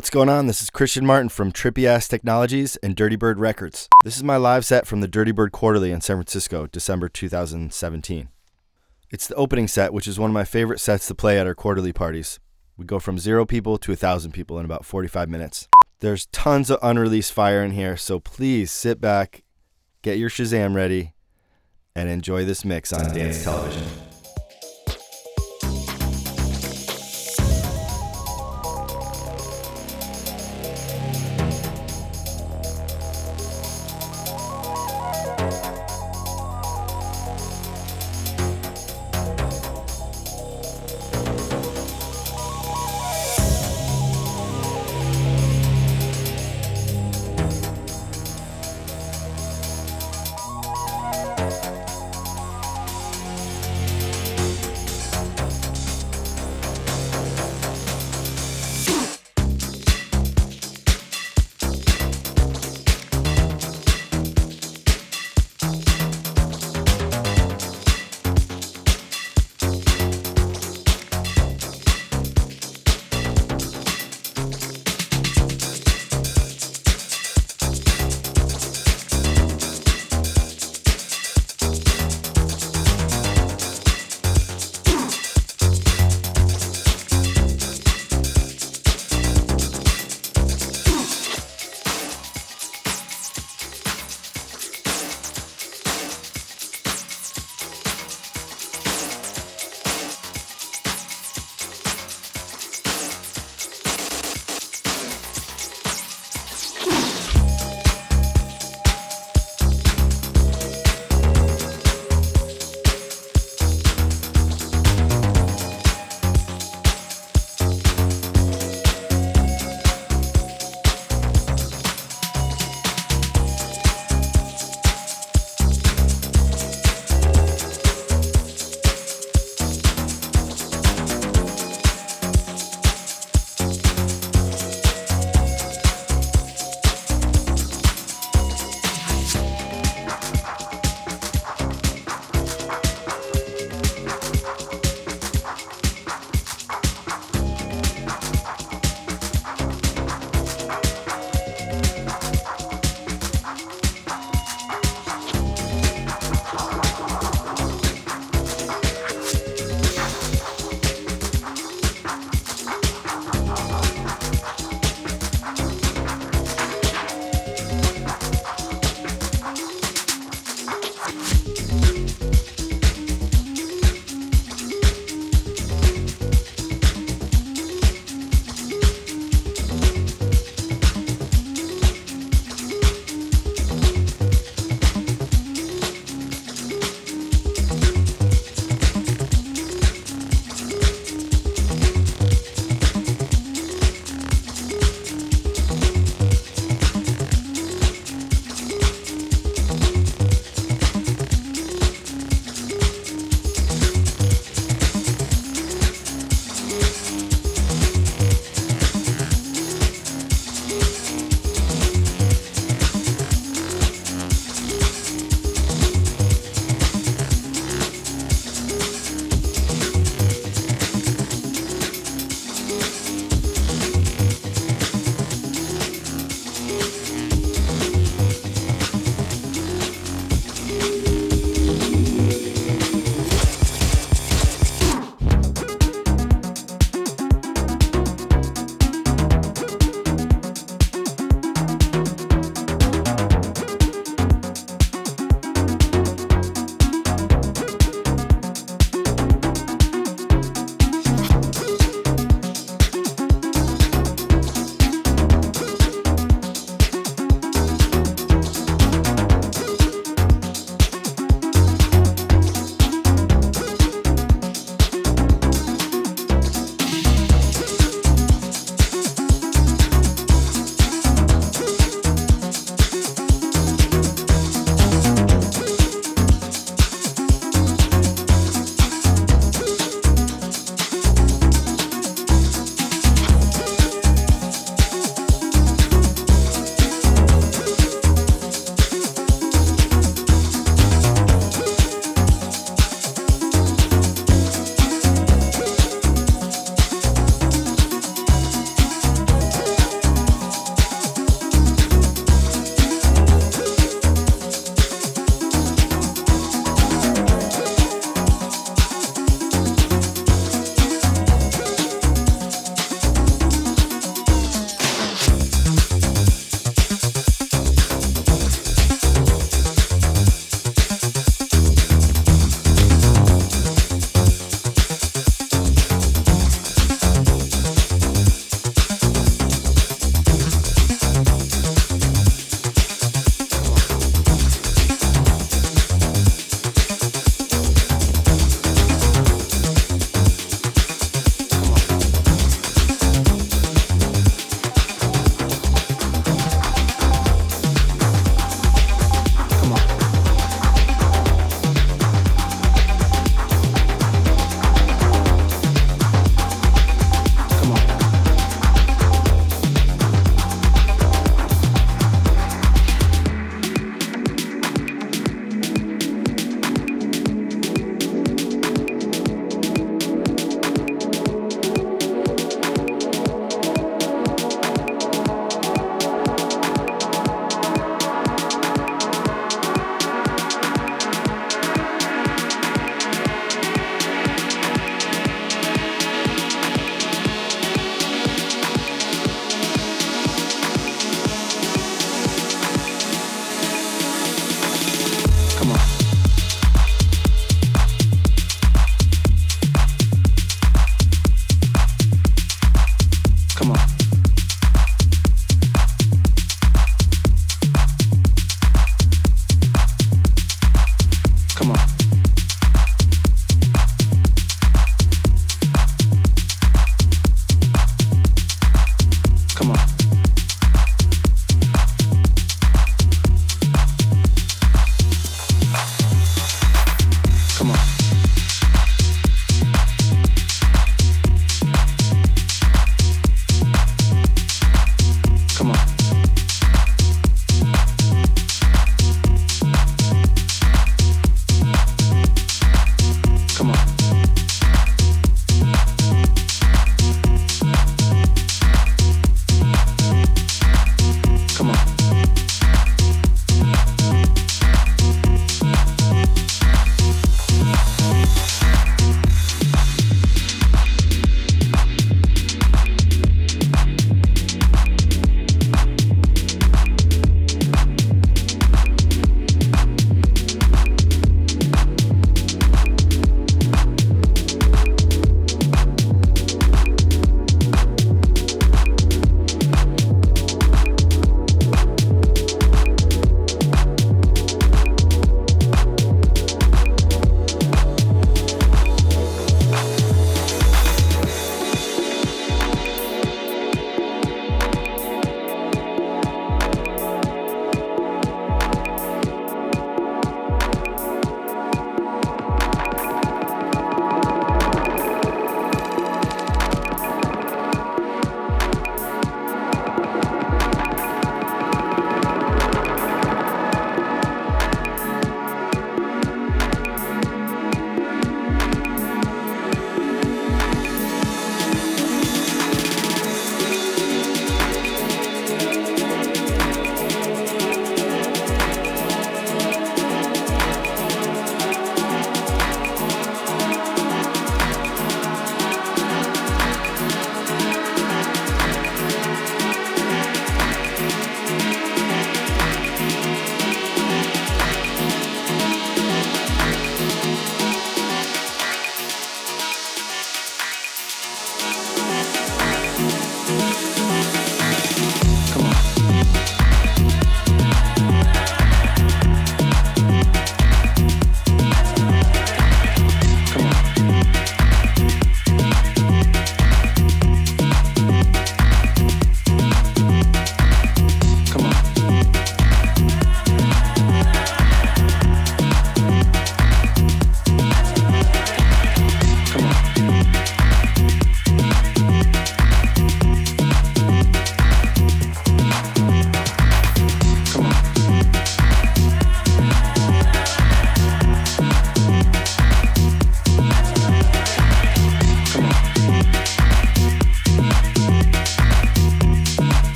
What's going on? This is Christian Martin from Trippy Ass Technologies and Dirtybird Records. This is my live set from the Dirtybird Quarterly in San Francisco, December 2017. It's the opening set, which is one of my favorite sets to play at our quarterly parties. We go from zero people to a thousand people in about 45 minutes. There's tons of unreleased fire in here, so please sit back, get your Shazam ready, and enjoy this mix on DanceTelevision.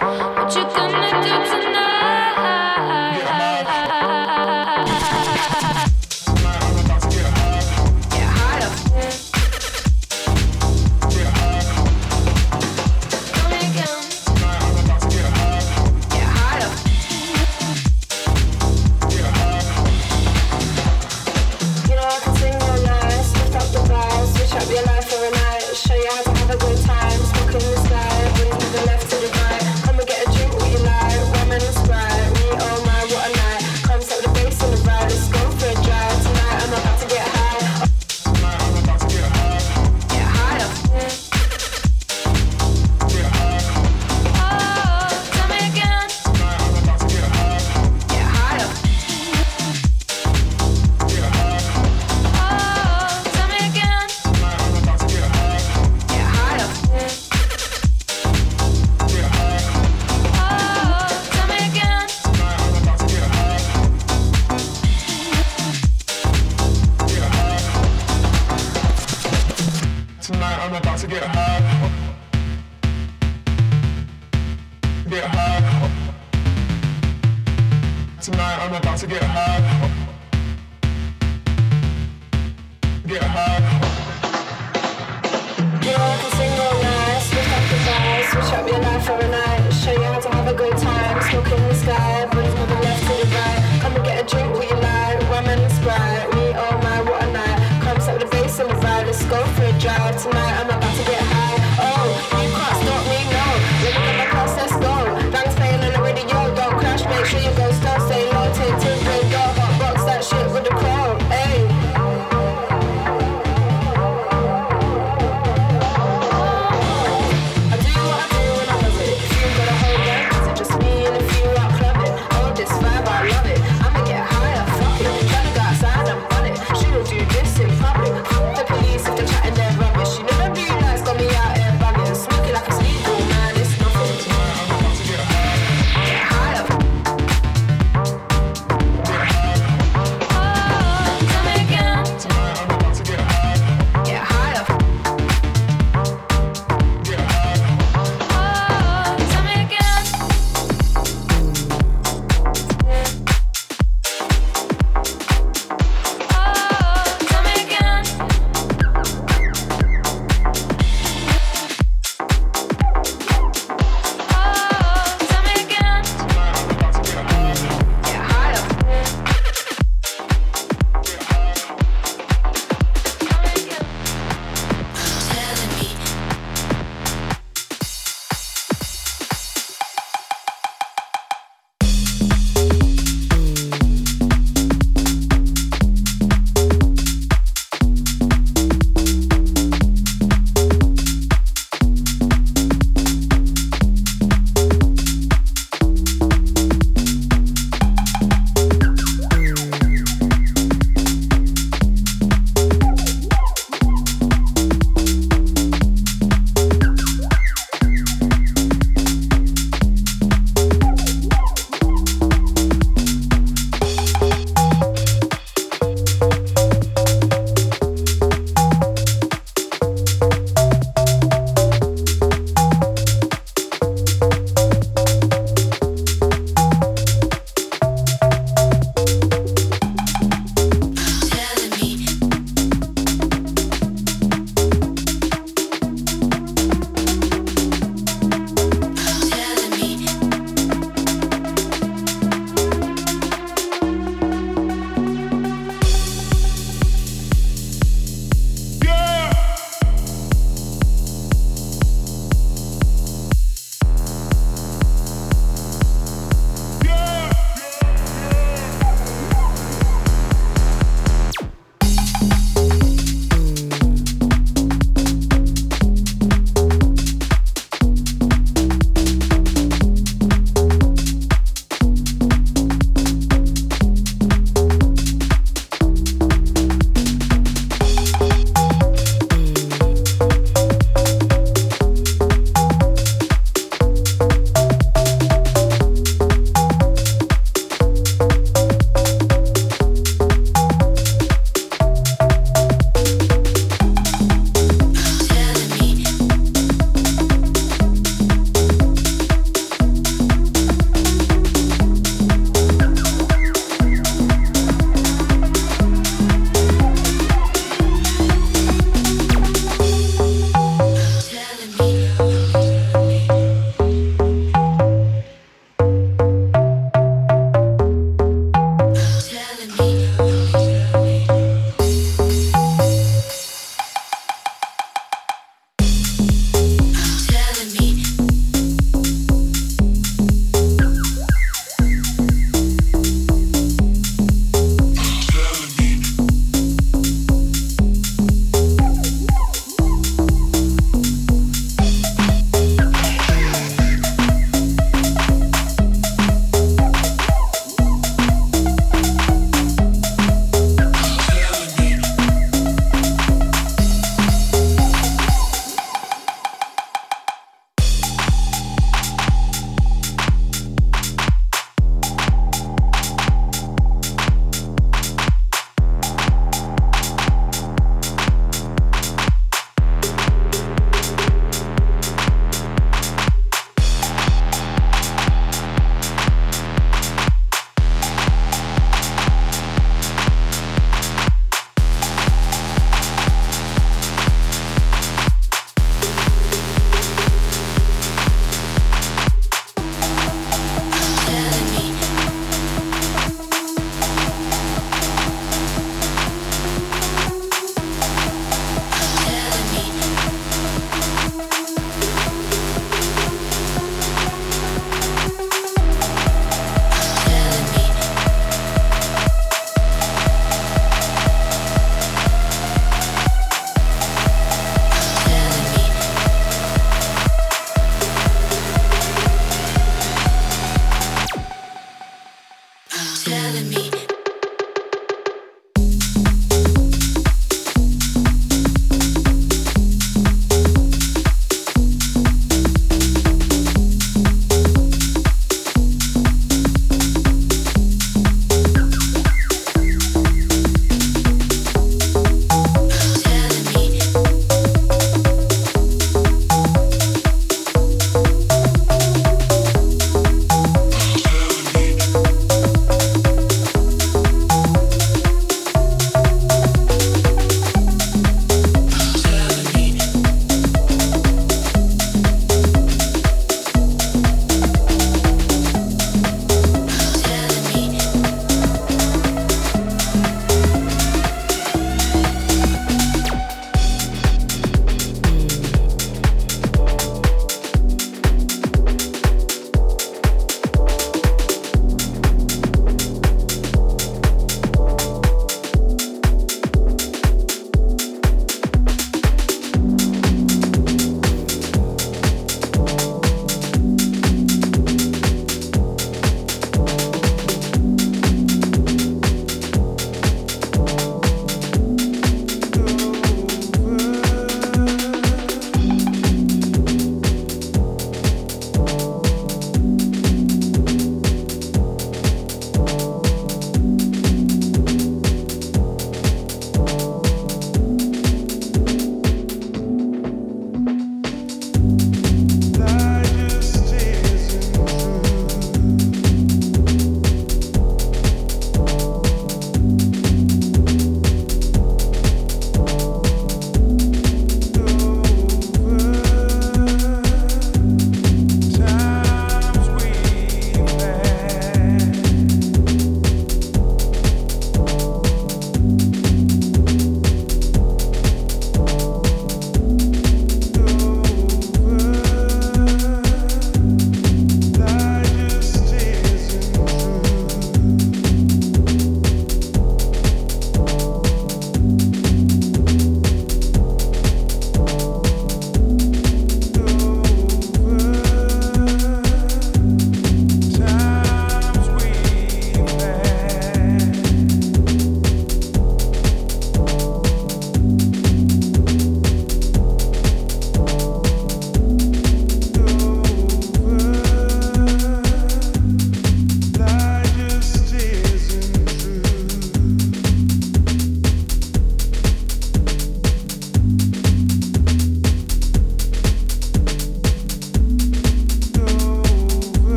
What you gonna do tonight?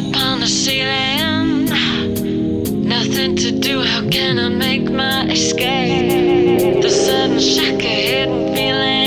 upon the ceiling. Nothing to do, how can I make my escape? The sudden shock of hidden feeling.